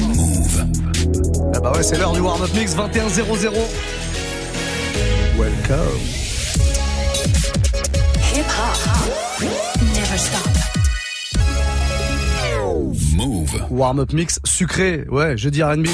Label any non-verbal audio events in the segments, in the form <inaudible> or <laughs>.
Move. Ah bah ouais, c'est l'heure du warm-up mix 21 0 Welcome. Hip hop never stop. Move. Warm-up mix sucré. Ouais, jeudi R&B.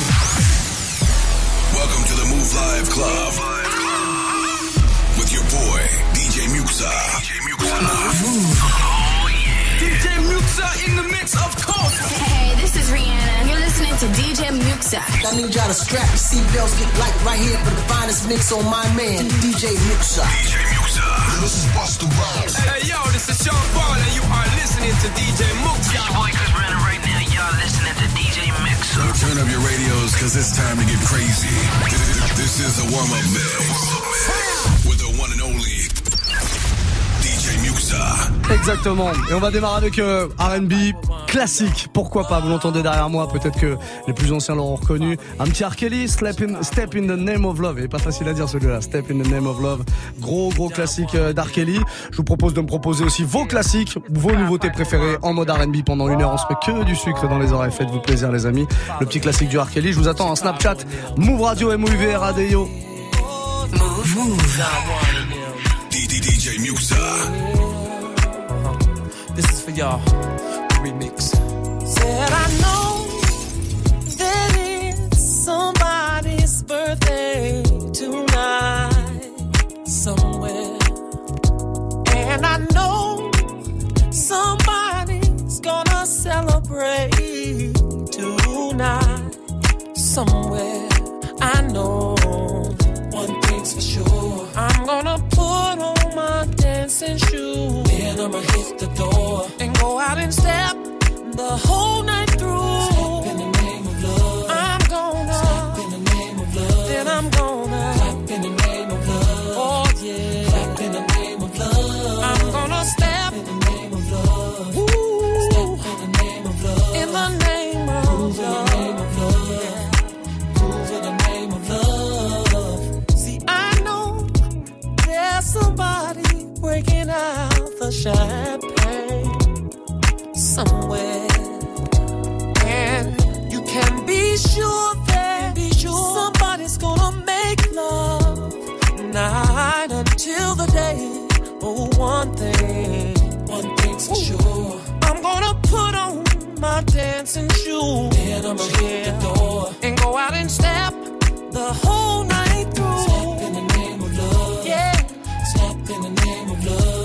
DJ I need y'all to strap your seatbelts, get light right here for the finest mix on my man, DJ Muxxa. DJ Muxxa. This is Busta Rhymes. Hey, yo, this is Sean Paul, and you are listening to DJ Muxxa. boy Chris Brandon right now. Y'all listening to DJ Mix. So turn up your radios, cause it's time to get crazy. This is the warm-up mix. With the one and only Exactement. Et on va démarrer avec euh, R&B classique. Pourquoi pas Vous l'entendez derrière moi. Peut-être que les plus anciens l'auront reconnu. Un petit R. Kelly, Step in, Step in the Name of Love. Et pas facile à dire celui-là. Step in the Name of Love. Gros gros classique euh, d'R. Kelly. Je vous propose de me proposer aussi vos classiques, vos nouveautés préférées en mode R&B pendant une heure. On se met que du sucre dans les oreilles. Faites-vous plaisir les amis. Le petit classique du R. Kelly. Je vous attends en Snapchat. Move Radio, M-O-U-V, R-A-D-I-O. DJ Muxa. This is for y'all. Remix. Said I know that it's somebody's birthday tonight somewhere. And I know somebody's gonna celebrate tonight somewhere. I know one thing's for sure. I'm gonna put on my dancing shoes. Then I'ma hit the door out and step the whole night through. Step in the name of love. I'm gonna step in the name of love. Then I'm gonna clap in the name of love. Oh yeah, clap in the name of love. I'm gonna step in the name of love. Ooh. Step in the name of love. In the name of love. Yeah. Move in the name of love. See, I know there's somebody breaking out the champagne somewhere. And you can be sure that somebody's gonna make love night until the day. Oh, one thing, one thing's for sure. I'm gonna put on my dancing shoes. Then I'ma hit the door and go out and step the whole night through. Step in the name of love. Yeah. Step in the name of love.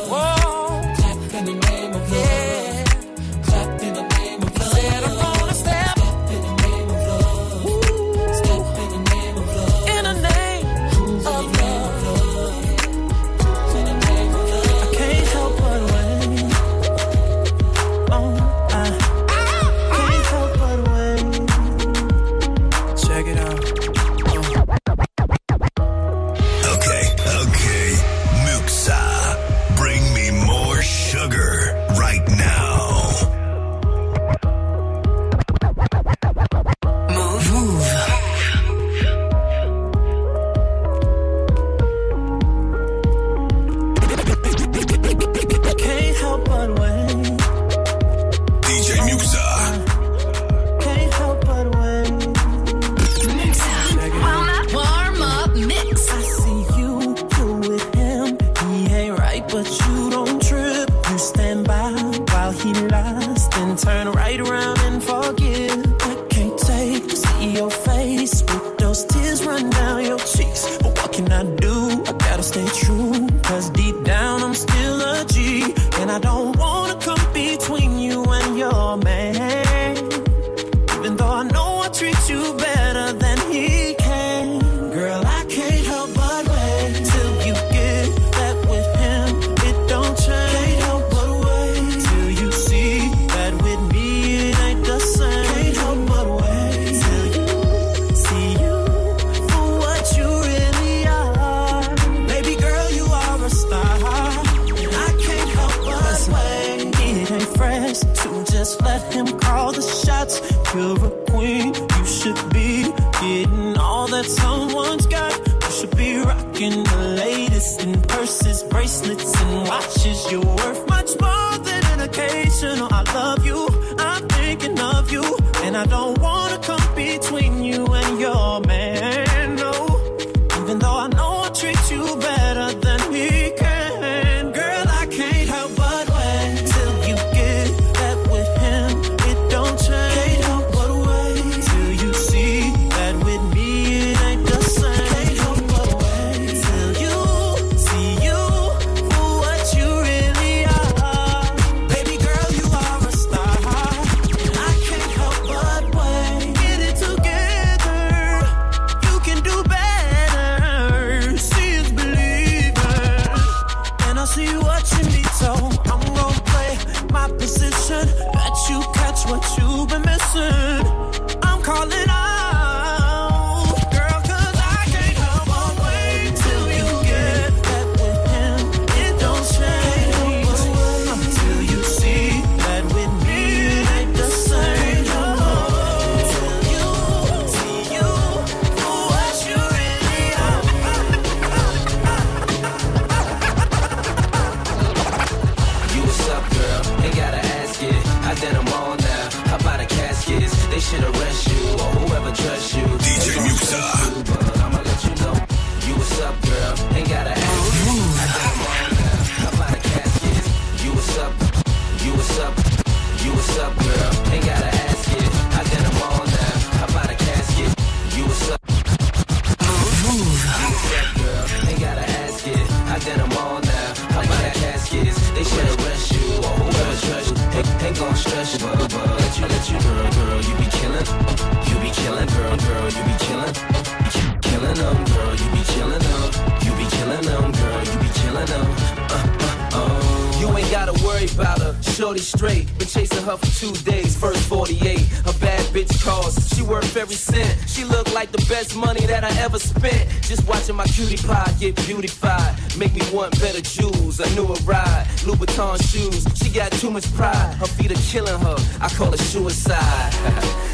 Get beautified. Make me want better jewels, a newer ride. Louboutin shoes, she got too much pride. Her feet are killing her, I call it suicide.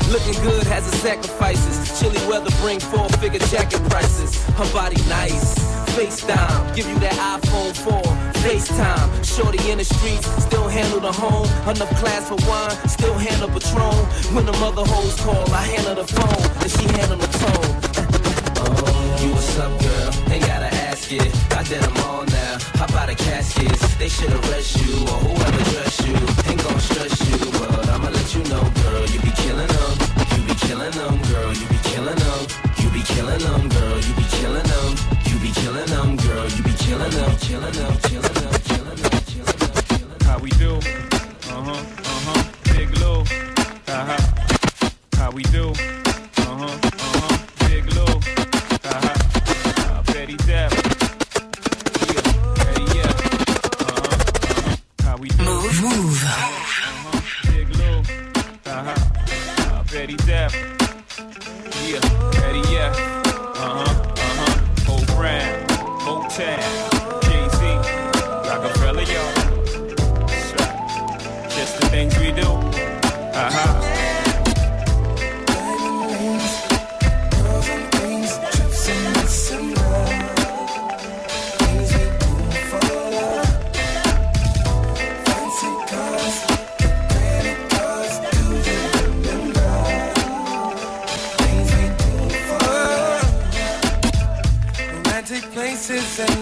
<laughs> Looking good has its sacrifices. Chilly weather bring four figure jacket prices. Her body nice. FaceTime, give you that iPhone 4, FaceTime. Shorty in the streets, still handle the home. Enough class for wine, still handle Patron. When the mother hoes call, I handle the phone, and she handle the tone. You what's up, girl? Ain't gotta ask it. I did them all now. How out the caskets? They should arrest you or whoever dress you. Ain't gon' stress you, but I'ma let you know, girl. You be killing them. You be killing them, girl. You be killing them. You be killing them, girl. You be killing them. You be killing them, girl. You be. Killing them, killing them, killing them, killing them, killing them. How we do? Uh huh, uh huh. Big Lou. Uh huh. How we do? Uh huh, Yeah, Betty, yeah. Uh-huh, uh-huh. Old Brown, Motown,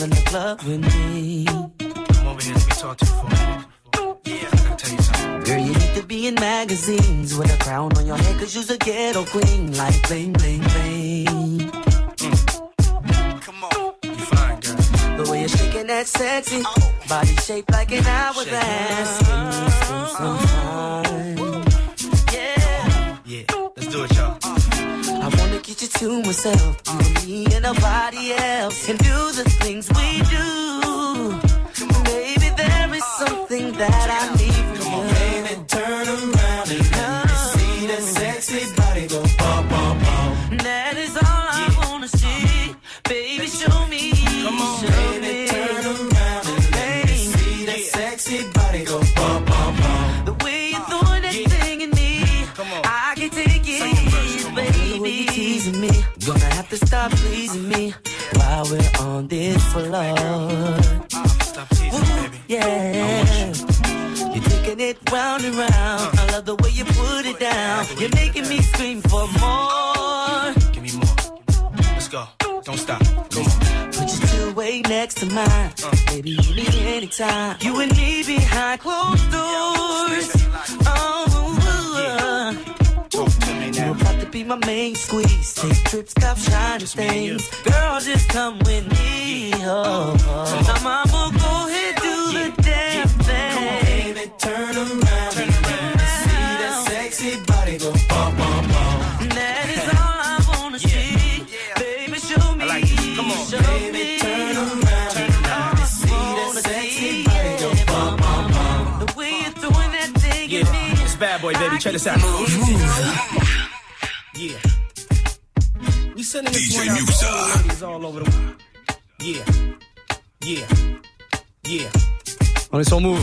Girl in the club with me. Come over here, let me talk to you for a minute. Yeah, I gotta tell you something. Girl, you need to be in magazines with a crown on your head, cause you's a ghetto queen. Like bling, bling, bling. Mm. Come on, you fine, girl. The way you're shaking that sexy body shaped like an hourglass. Give me some, some time. Yeah. Yeah, let's do it, y'all. I wanna get you to myself, you and me and nobody else, and do the Don't stop. Come on. Put your two way next to mine. Uh. Baby, you need anytime. You and me behind closed doors. Oh, Talk to me you're about to be my main squeeze. Take trips, cop shiny things. Girl, just come with me. Oh, oh. Now, mama, go boy, baby. Check this out. Yeah. We sending this DJ one out all all over the world. Yeah. Yeah. Yeah. On est sur Move.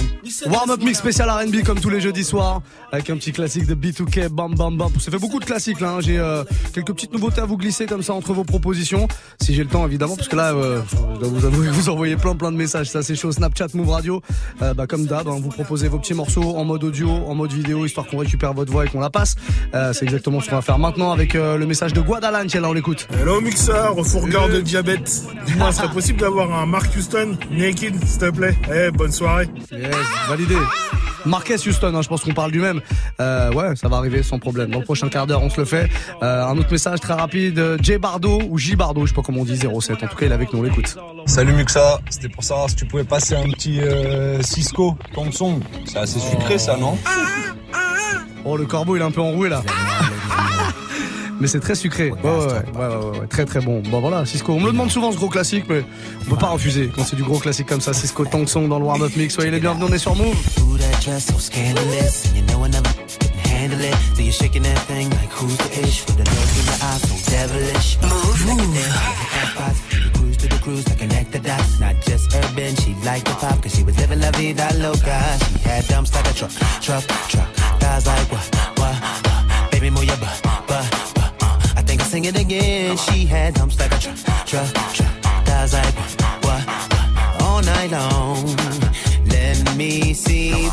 Warm-up mix spécial R&B comme tous les jeudis soirs avec un petit classique de B2K, bam bam bam. Ça fait beaucoup de classiques là. hein. J'ai euh, quelques petites nouveautés à vous glisser comme ça entre vos propositions, si j'ai le temps évidemment, parce que là, euh, je dois vous avouer, <laughs> vous envoyez plein plein de messages. Ça c'est chaud. Snapchat, Move Radio, Euh, bah, comme d'hab, hein, vous proposez vos petits morceaux en mode audio, en mode vidéo, histoire qu'on récupère votre voix et qu'on la passe. Euh, c'est exactement ce qu'on va faire maintenant avec le message de Guadalan. Tiens là, on l'écoute. Hello Mixer, refourgueur de diabète. Dis-moi, serait possible d'avoir un Mark Houston naked, s'il te plaît? Eh. Yes, validé. Marquez Houston, hein, je pense qu'on parle du même. Euh, ouais, ça va arriver sans problème. Dans le prochain quart d'heure, on se le fait. Euh, un autre message très rapide. euh, J Bardo ou J Bardo, je sais pas comment on dit 07. En tout cas, il est avec nous. On l'écoute. Salut Muxa, c'était pour savoir si tu pouvais passer un petit euh, Cisco, ton son. C'est assez sucré ça, non? Oh, le corbeau, il est un peu enroué là. Mais c'est très sucré. Ouais, ouais, ouais, ouais, ouais, ouais, très très bon. Bon voilà, Cisco. On me le demande souvent ce gros classique, mais on peut pas refuser quand c'est du gros classique comme ça. Cisco Tang Song dans le Warm Up Mix. Soyez les bienvenus, on est sur Move. So I handle it. You're shaking that thing like who's the ish? With the look in your eyes so devilish. Move, move. You cruise to the cruise like connect the dots. Not just urban, she liked the pop cause she was living la vida loca. She had dumps like a truck, truck, truck. Guys like what, what, what? Baby, move your butt, butt, sing it again. She had dumps like a truck, truck, truck. Like what, what, what? All night long. Let me see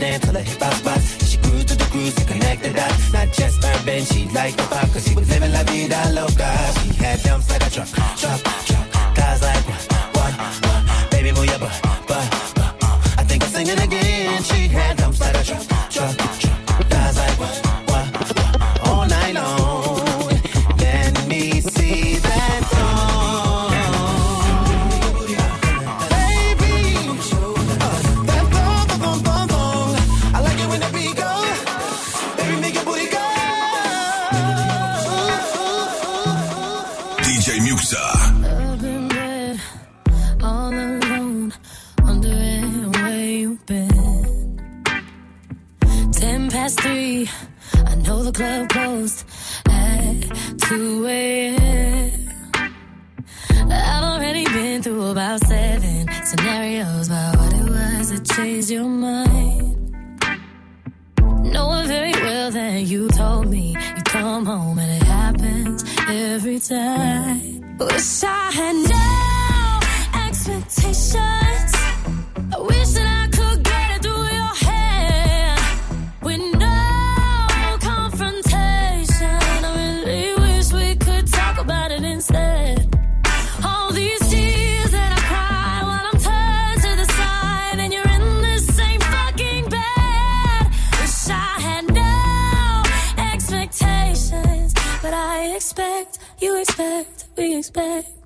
dance till her hip hop spots. She cruise to the cruise to connect the dots. Not just urban, she like the pop cause she was living la vida loca. She had dumps like a truck. Scenarios about what it was that changed your mind. Knowing very well that you told me you come home and it happens every time. Wish I had no expectations. Expect, we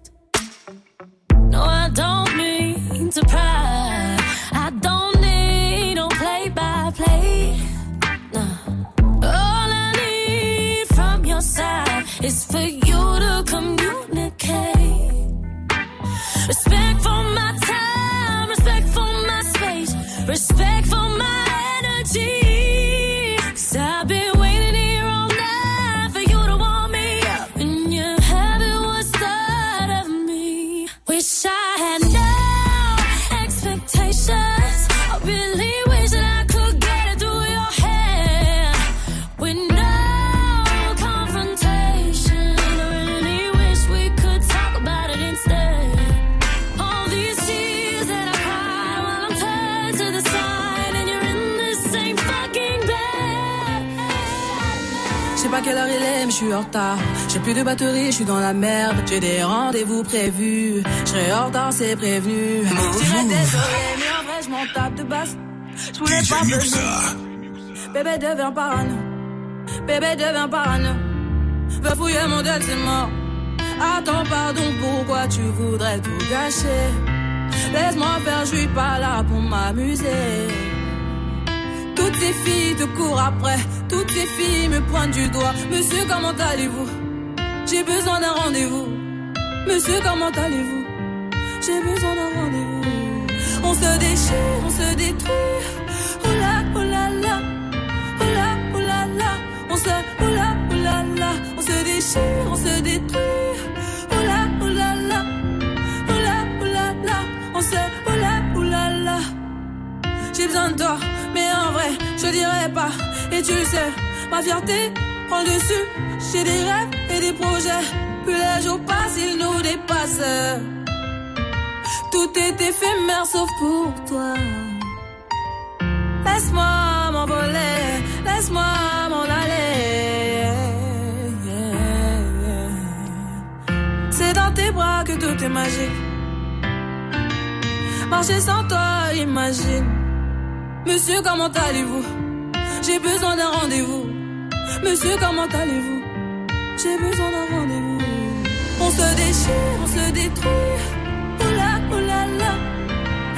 en retard. J'ai plus de batterie, je suis dans la merde. J'ai des rendez-vous prévus. Je serai en retard, c'est prévenu. Je dirais désolé, mais en vrai, je m'en tape de basse. Je voulais pas venir. Bébé devient parano. Bébé devient parano. Va fouiller mon del, c'est mort. Attends, pardon, pourquoi tu voudrais tout gâcher? Laisse-moi faire, je suis pas là pour m'amuser. Toutes ces filles te courent après, toutes ces filles me pointent du doigt. Monsieur, comment allez-vous? J'ai besoin d'un rendez-vous. Monsieur, comment allez-vous? J'ai besoin d'un rendez-vous. On se déchire, on se détruit. Oh là, oh là là. Oh là, oh là là. On se, oh là, oh là là. On se déchire, on se détruit. Oh là, oh. Oh là, oh. On se, oh oh. J'ai besoin de toi, dirais pas. Et tu le sais, ma fierté prends le dessus. J'ai des rêves et des projets. Plus les jours passent, ils nous dépassent. Tout est éphémère sauf pour toi. Laisse-moi m'envoler, laisse-moi m'en aller. C'est dans tes bras que tout est magique. Marcher sans toi, imagine. Monsieur, comment allez-vous? J'ai besoin d'un rendez-vous. Monsieur, comment allez-vous? J'ai besoin d'un rendez-vous. On se déchire, on se détruit. Oula, oula, la.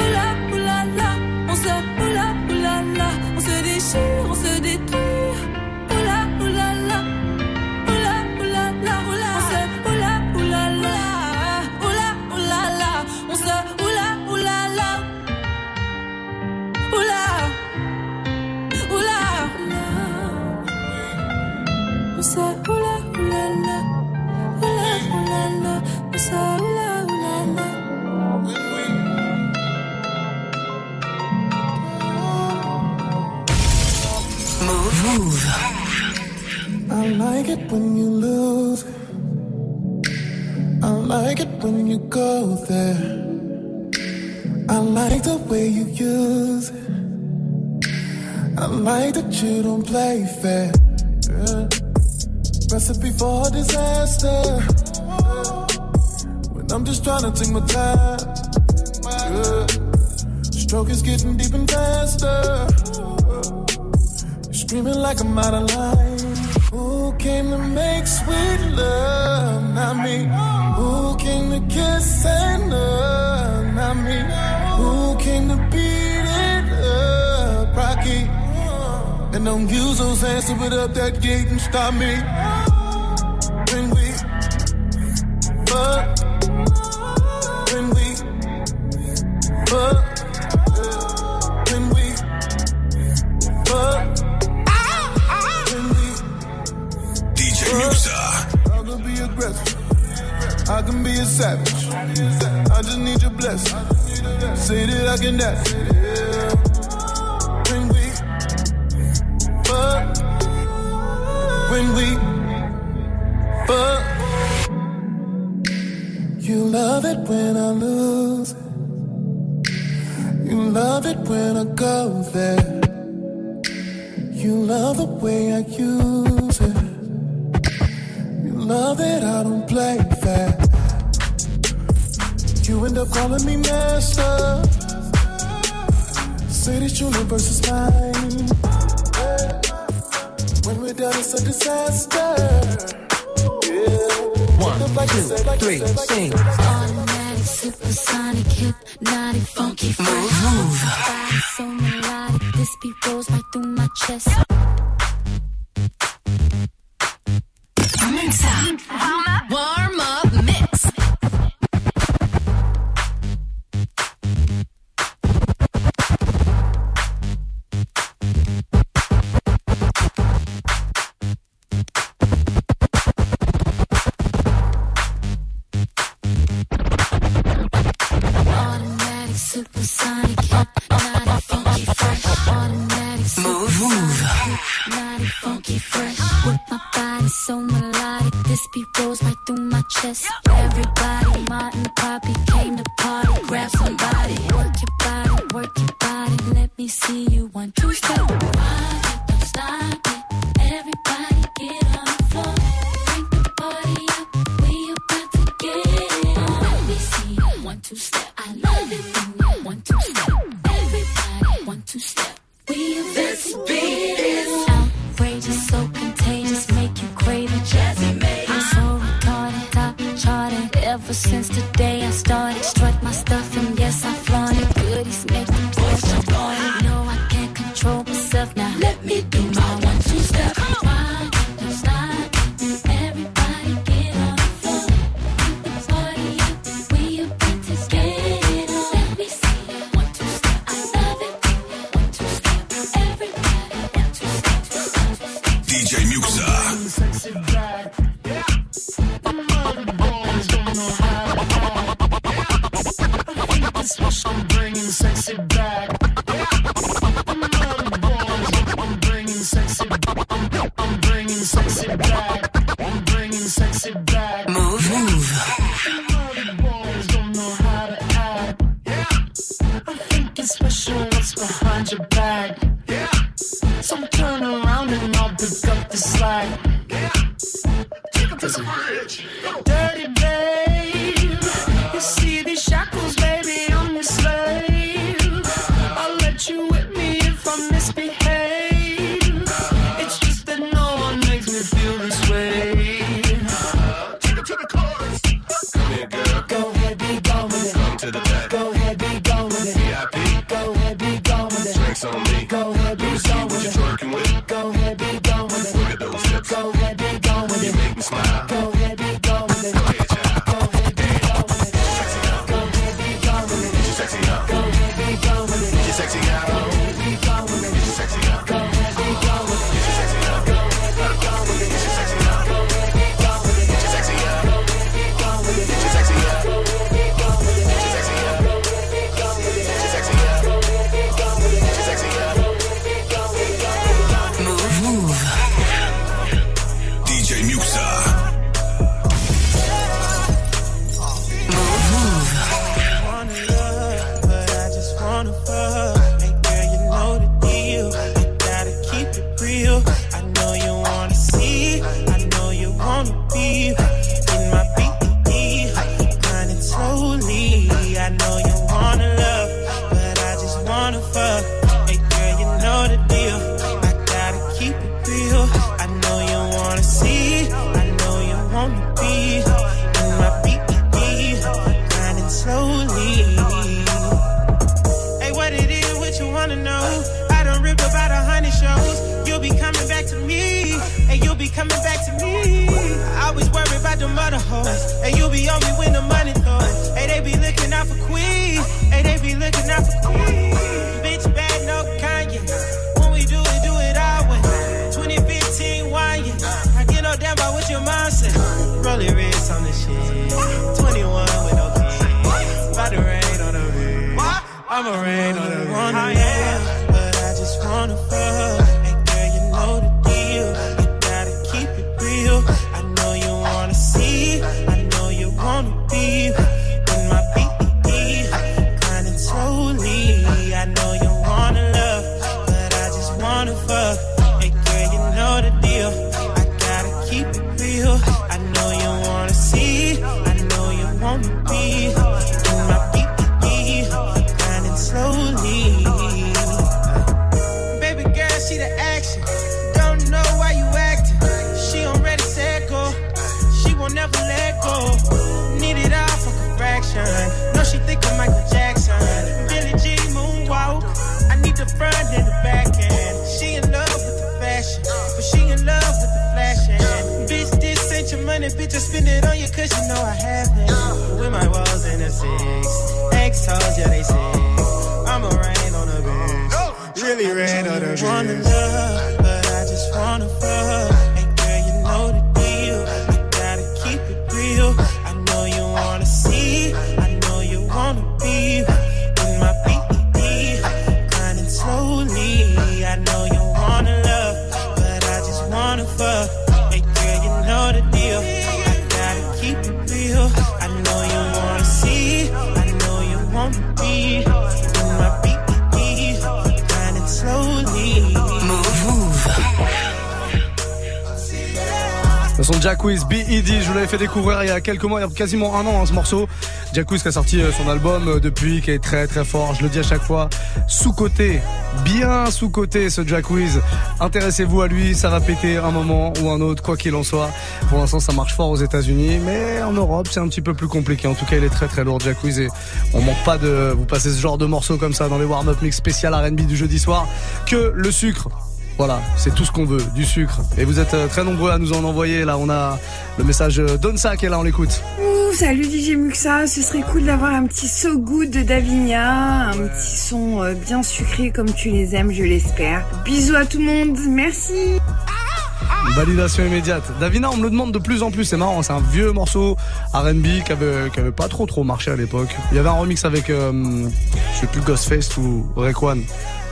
Oula, oula, la. On se, oula, oula, la. On se déchire, on se détruit. Move. I like it when you lose. I like it when you go there. I like the way you use. I like that you don't play fair. Yeah. Recipe for disaster. When I'm just trying to take my time. Yeah. Stroke is getting deep and faster. You're screaming like I'm out of line. Who came to make sweet love? Not me. Who came to kiss and love? Not me. Who came to beat it up? Rocky. And don't use those hands to put up that gate and stop me. When we fuck. Aggressive. I can be a savage. I just need your blessing. Say that I can dance. When we fuck. When we fuck. You love it when I lose. You love it when I go there. You love the way I use. You love that I don't play fair. You end up calling me master. Say this universe is mine. When we're done, it's a disaster. Yeah. One, two, three, sing. Automatic, supersonic, hypnotic, funky, fresh. Move. Body so melodic, this beat goes right through my chest. I'm bringing sexy back. on the beat, and my beat beat, grinding slowly. Hey, what it is, what you wanna know? I done ripped about a hundred shows. You'll be coming back to me, and you'll be coming back to me. I always worry about the mother hoes, and you'll be on me when the son de Jacquees, B.E.D. Je vous l'avais fait découvrir il y a quelques mois, il y a quasiment un an, hein, ce morceau. Jacquees qui a sorti euh, son album euh, depuis, qui est très très fort. Je le dis à chaque fois, sous-côté, bien sous-côté ce Jacquees. Intéressez-vous à lui, ça va péter un moment ou un autre, quoi qu'il en soit. Pour l'instant, ça marche fort aux États-Unis, mais en Europe, c'est un petit peu plus compliqué. En tout cas, il est très très lourd, Jacquees, et on manque pas de vous passer ce genre de morceau comme ça dans les warm-up mix spécial R&B du jeudi soir. Que le sucre voilà, c'est tout ce qu'on veut, du sucre. Et vous êtes euh, très nombreux à nous en envoyer. Là, on a le message euh, d'Onsa qui est là, on l'écoute. Ouh, salut DJ Muxa, ce serait cool d'avoir un petit so good de Davina, un petit son euh, bien sucré comme tu les aimes, je l'espère. Bisous à tout le monde, merci. Validation immédiate. Davina, on me le demande de plus en plus, c'est marrant, c'est un vieux morceau RB qui avait, pas trop trop marché à l'époque. Il y avait un remix avec, euh, je sais plus, Ghostface ou Rekwan.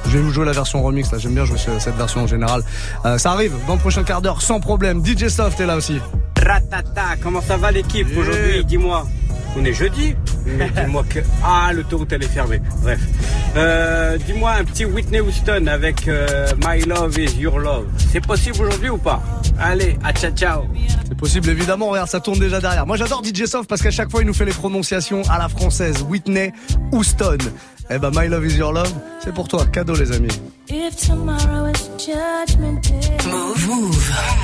Je vais vous jouer la version remix, là. J'aime bien jouer cette version en général. Euh, ça arrive dans le prochain quart d'heure, sans problème. DJ Soft est là aussi. Ratata, comment ça va l'équipe aujourd'hui? Dis-moi. On est jeudi? <laughs> Dis-moi que. Ah, l'autoroute, elle est fermée. Bref. Euh, dis-moi un petit Whitney Houston avec euh, My Love is Your Love. C'est possible aujourd'hui ou pas? Allez, à ciao ciao. C'est possible, évidemment. Regarde, ça tourne déjà derrière. Moi, j'adore DJ Soft parce qu'à chaque fois, il nous fait les prononciations à la française. Whitney Houston. Eh ben My Love is Your Love, c'est pour toi, cadeau les amis. If tomorrow is judgment day. Move, move.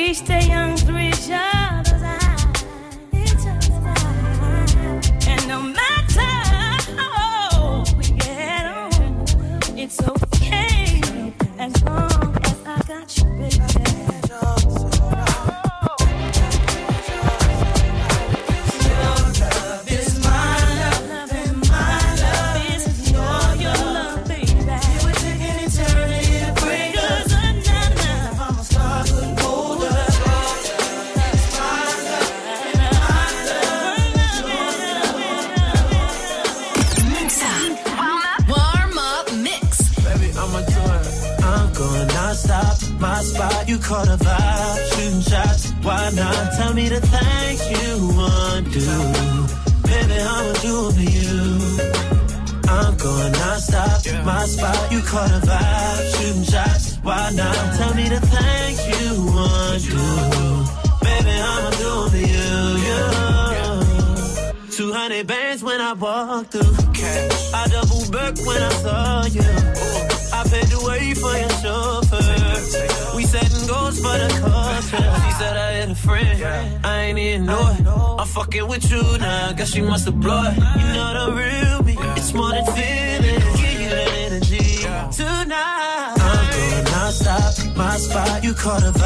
We stay young caught a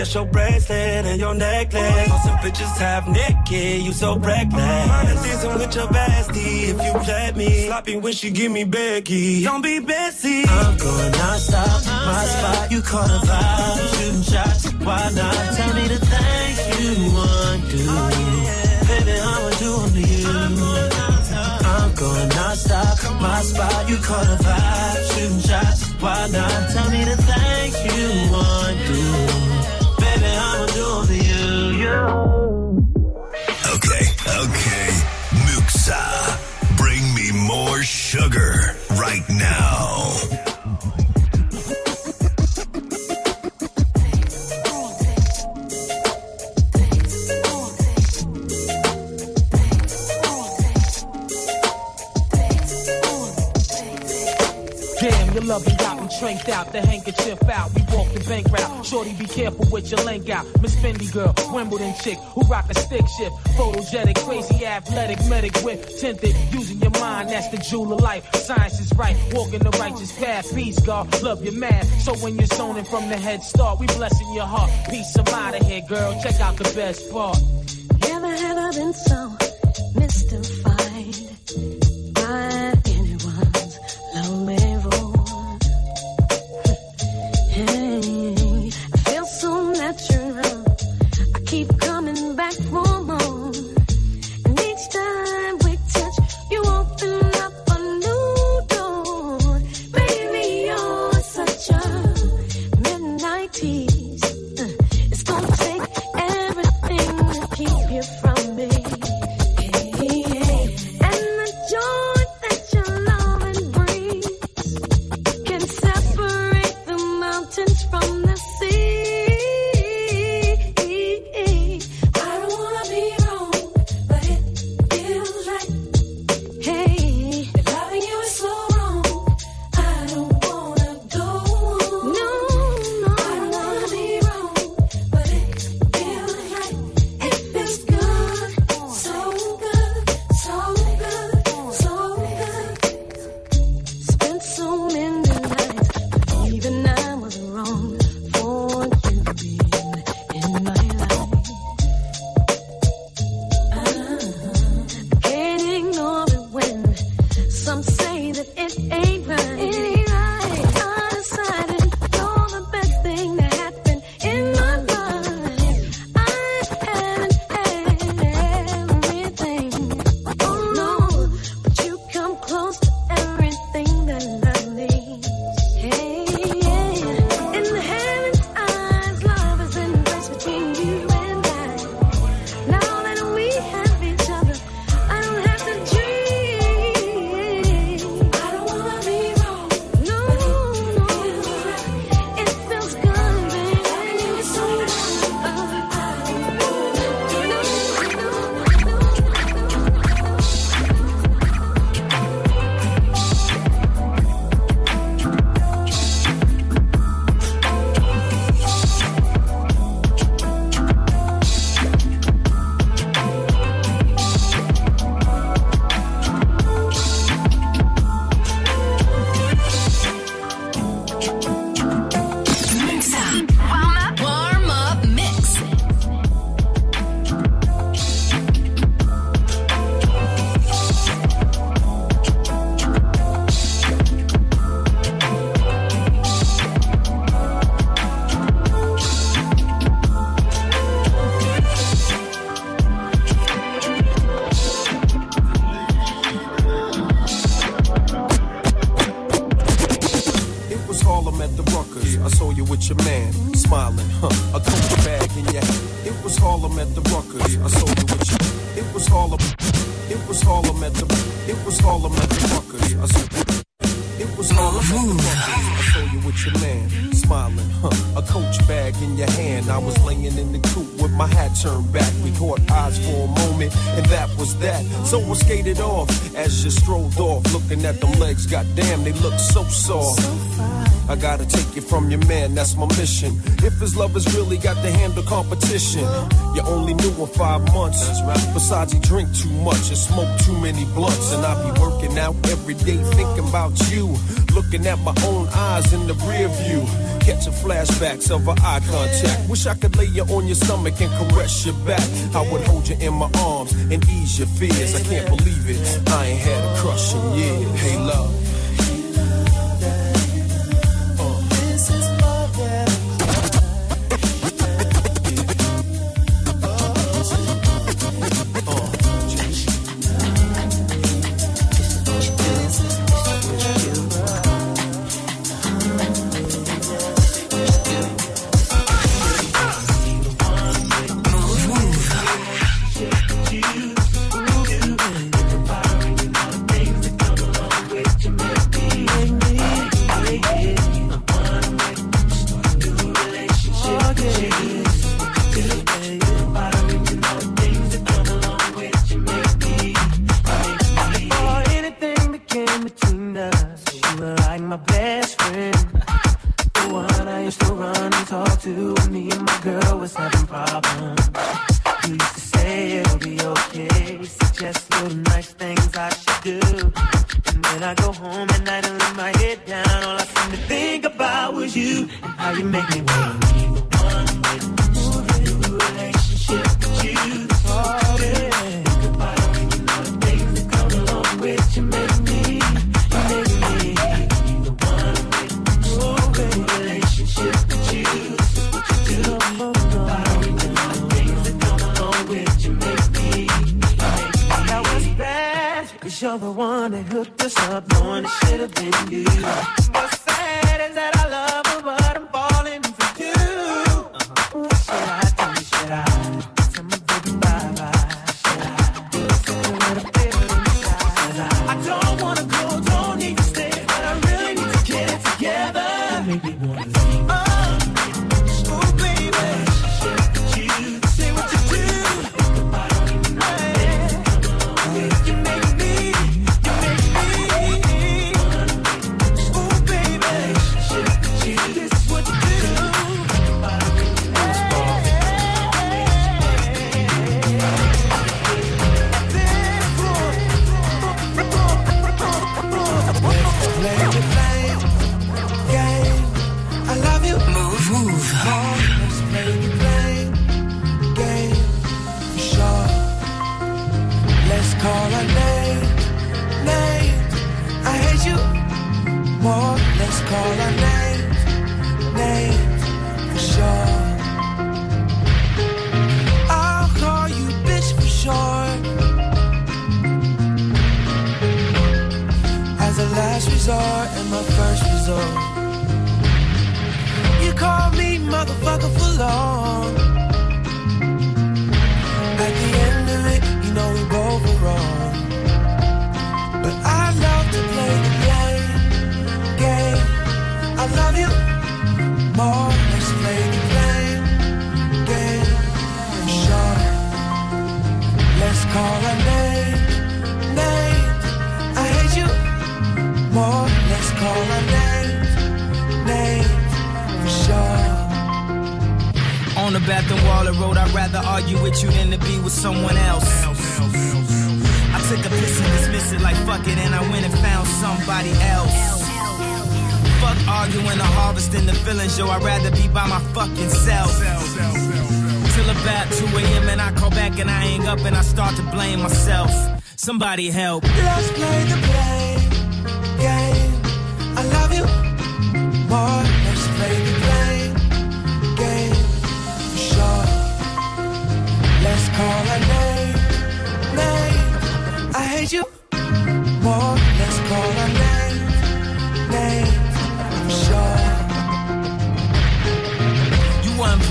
a your bracelet and your necklace. All some bitches half naked, you so reckless. Minding season with your bestie, if you let me. Sloppy when she give me Becky. Don't be Bessie. I'm going non-stop. My spot, you caught a vibe. Shooting shots, why not? Tell me the things you want to. Oh, Baby, I'ma do them to you. I'm going non-stop. My spot, you caught a vibe. Shooting shots, why not? Tell me the things you want to. Okay, okay, Muxxa, bring me more sugar right now. love tranked out, the handkerchief out. We walk the bank route. Shorty, be careful with your link out. Miss Fendi girl, Wimbledon chick who rock a stick shift. Photogenic, crazy, athletic, medic with tinted. Using your mind, that's the jewel of life. Science is right, walking the righteous path. Peace, God, love your man. So when you're zoning from the head start, we blessing your heart. Peace, I'm out of here, girl. Check out the best part. Never have I been so mystified mission. If his love has really got to handle competition, you only knew him five months. Besides, he drink too much and smoke too many blunts. And I be working out every day thinking about you. Looking at my own eyes in the rear view. Catching flashbacks of our eye contact. Wish I could lay you on your stomach and caress your back. I would hold you in my arms and ease your fears. I can't believe it. I ain't had a crush in years. Hey, love.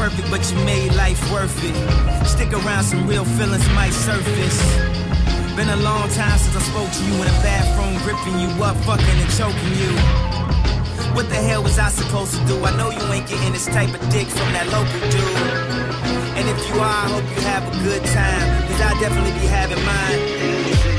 perfect, but you made life worth it. Stick around, some real feelings might surface. Been a long time since I spoke to you in a bathroom, gripping you up, fucking and choking you. What the hell was I supposed to do? I know you ain't getting this type of dick from that local dude. And if you are, I hope you have a good time, cause I definitely be having mine.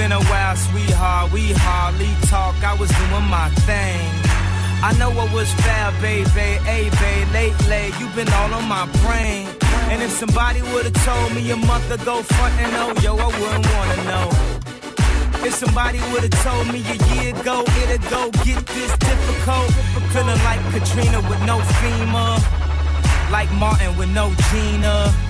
Been a while, sweetheart. We hardly talk. I was doing my thing. I know what was fair, baby. Hey, babe, lately you've been all on my brain. And if somebody would've told me a month ago, front and oh, yo, I wouldn't wanna know. If somebody would've told me a year ago, it'd go get this difficult. Feeling like Katrina with no FEMA. Like Martin with no Gina.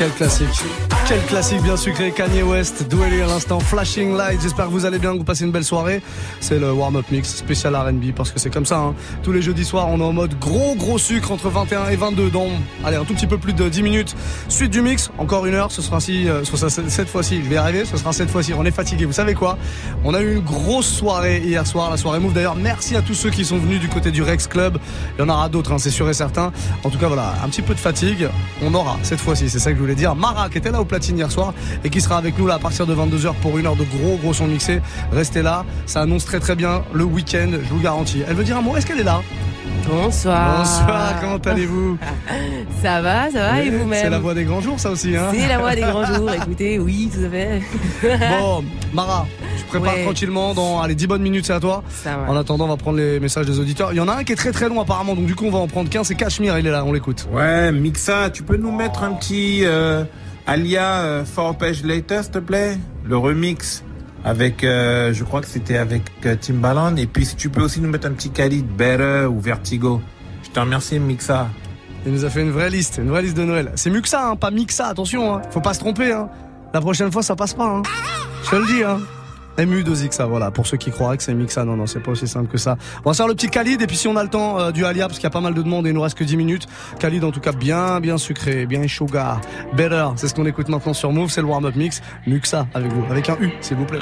Quel classique. Quel classique bien sucré, Kanye West, Dwelly à l'instant, Flashing Light. J'espère que vous allez bien, que vous passez une belle soirée. C'est le warm-up mix spécial R&B parce que c'est comme ça. hein. Tous les jeudis soirs, on est en mode gros gros sucre entre 21 et 22 dans, allez, un tout petit peu plus de 10 minutes. Suite du mix, encore une heure. Ce sera si, euh, cette fois-ci. Je vais y arriver. Ce sera cette fois-ci. On est fatigué. Vous savez quoi? On a eu une grosse soirée hier soir, la soirée Move. D'ailleurs, merci à tous ceux qui sont venus du côté du Rex Club. Il y en aura d'autres, hein, c'est sûr et certain. En tout cas, voilà, un petit peu de fatigue. On aura cette fois-ci. C'est ça que je voulais dire. Mara qui était là au hier soir et qui sera avec nous là à partir de 22h pour une heure de gros gros son mixé. Restez là. Ça annonce très très bien le week-end. Je vous garantis. Elle veut dire un mot. Est-ce qu'elle est là? Bonsoir. Bonsoir. Comment allez-vous <laughs> Ça va, ça va et vous-même C'est la voix des grands jours, ça aussi. Hein C'est la voix des grands <laughs> jours, écoutez, oui, tout à fait. Bon, Mara, tu prépares Ouais. tranquillement dans allez, 10 bonnes minutes, c'est à toi. Ça va. En attendant, on va prendre les messages des auditeurs. Il y en a un qui est très très long apparemment, donc du coup, on va en prendre qu'un. C'est Cachemire, il est là, on l'écoute. Ouais, Mixa, tu peux nous mettre un petit euh, Alia euh, Four Page Later, s'il te plaît? Le remix avec, euh, je crois que c'était avec euh, Timbaland. Et puis si tu peux aussi nous mettre un petit Khalid, Better ou Vertigo. Je te remercie, Mixa. Il nous a fait une vraie liste, une vraie liste de Noël. C'est Muxa, hein, pas Mixa, attention, hein. faut pas se tromper. Hein. La prochaine fois, ça passe pas. Hein. Je te le dis. Hein. MU de Zixa, voilà, pour ceux qui croiraient que c'est Mixa, non, non, c'est pas aussi simple que ça. On va faire le petit Khalid, et puis si on a le temps euh, du Alia, parce qu'il y a pas mal de demandes et il nous reste que 10 minutes. Khalid, en tout cas, bien, bien sucré, bien sugar. Better, c'est ce qu'on écoute maintenant sur Move, c'est le warm-up mix. Muxa avec vous, avec un U, s'il vous plaît.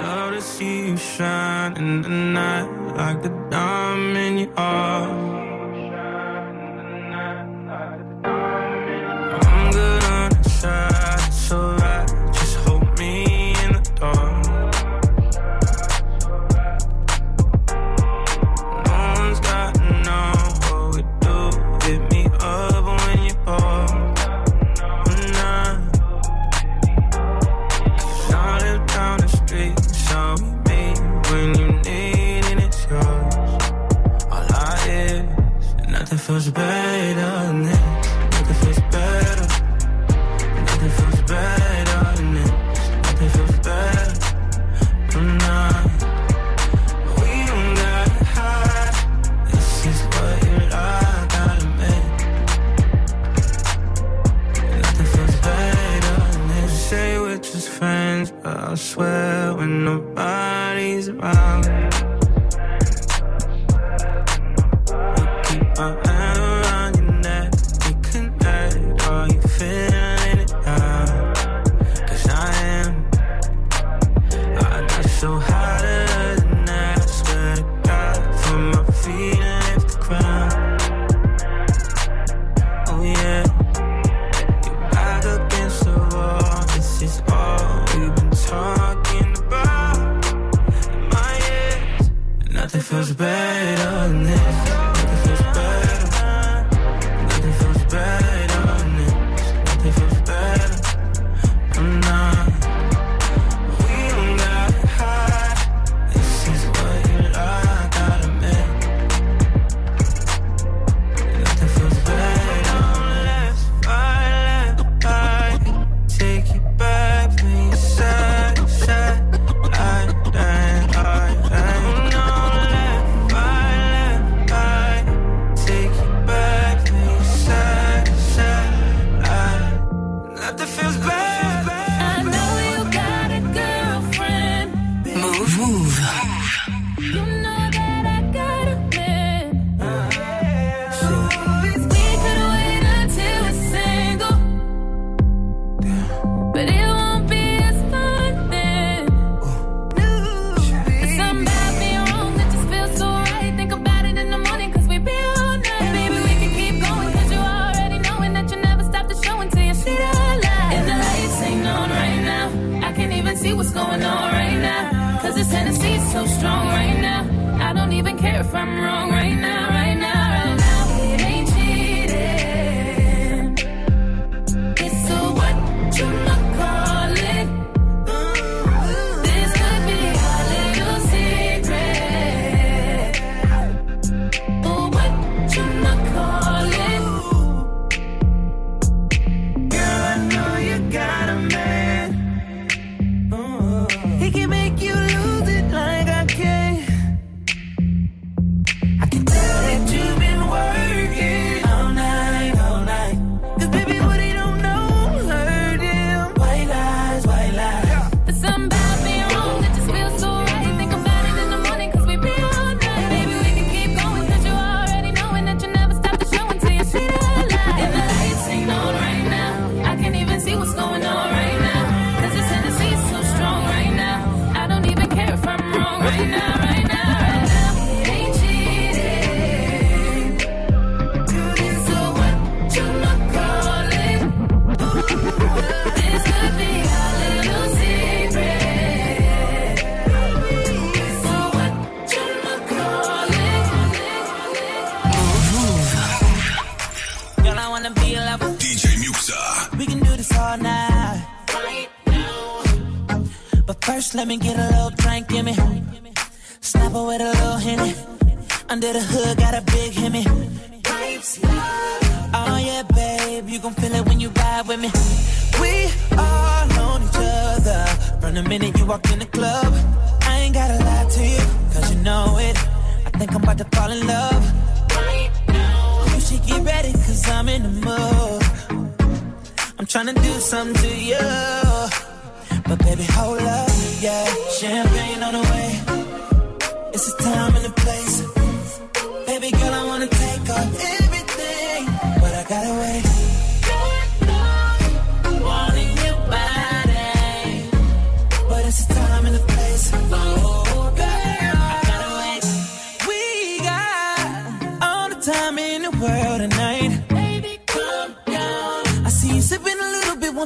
I swear when nobody's around.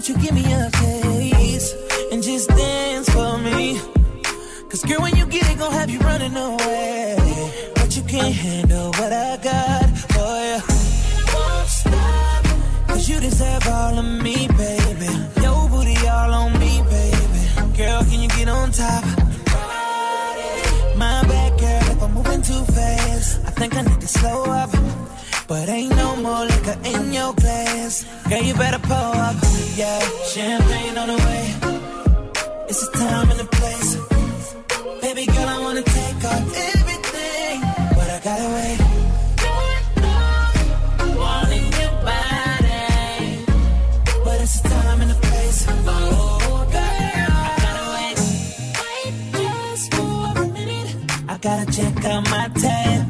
won't you give me a taste and just dance for me? Cause girl, when you get it, gon' have you running away. But you can't handle what I got for ya. Won't stop. Cause you deserve all of me, baby. Your booty all on me, baby. Girl, can you get on top? My bad girl, if I'm moving too fast, I think I need to slow up. But ain't no more liquor in your glass. Girl, you better pull up yeah. Champagne on the way. It's the time and the place. Baby girl, I wanna take off everything, but I gotta wait. Wanting your body, but it's the time and the place. Oh, I gotta wait. Wait just for a minute. I gotta check out my tab.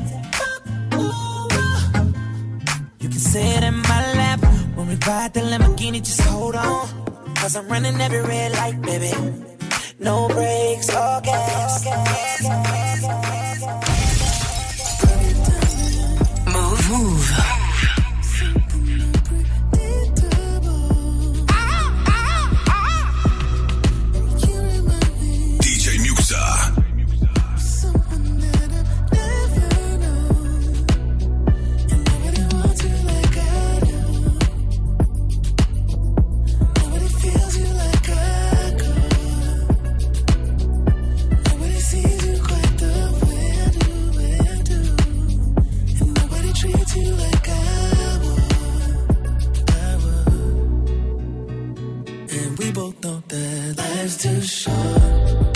You can sit in my lap when we ride the limo just hold on. Cause I'm running every red light, baby. No brakes, all gas. Move, move. both know that life's too short.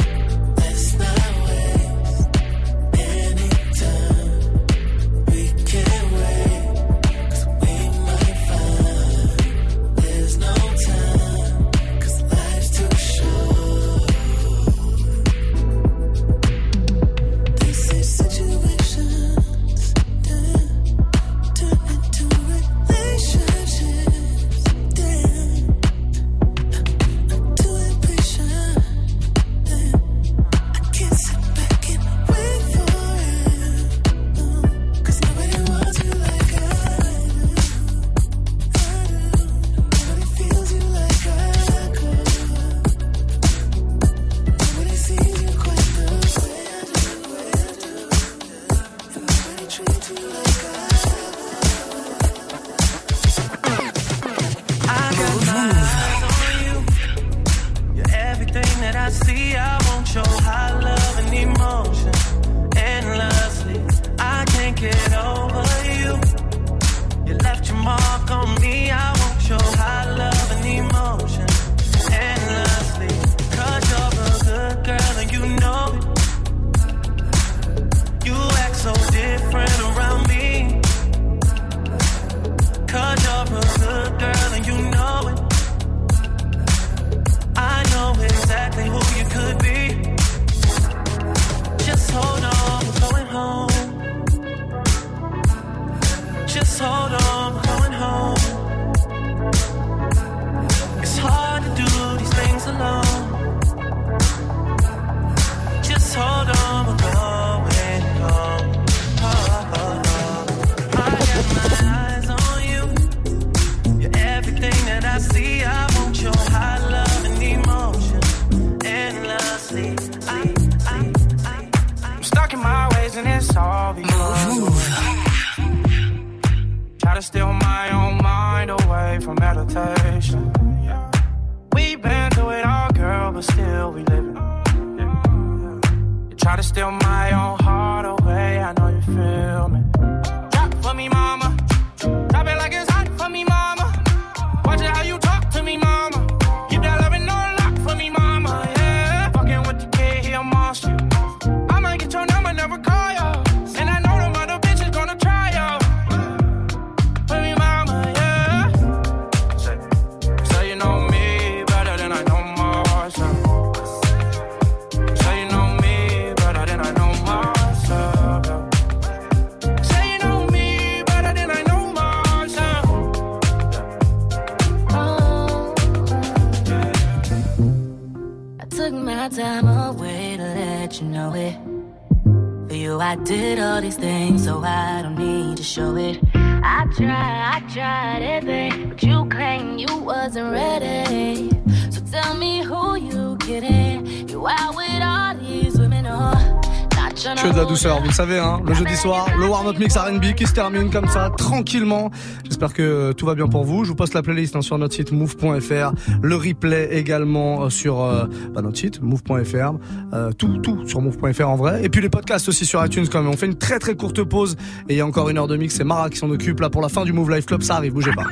still de la douceur, vous le savez, hein, le jeudi soir, le warm-up mix RB qui se termine comme ça, tranquillement. J'espère que tout va bien pour vous. Je vous poste la playlist hein, sur notre site move.fr, le replay également euh, sur euh, bah, notre site move.fr, euh, tout, tout sur move.fr en vrai. Et puis les podcasts aussi sur iTunes quand même. On fait une très très courte pause et il y a encore une heure de mix, c'est Mara qui s'en occupe là pour la fin du Move Life Club, ça arrive, bougez pas.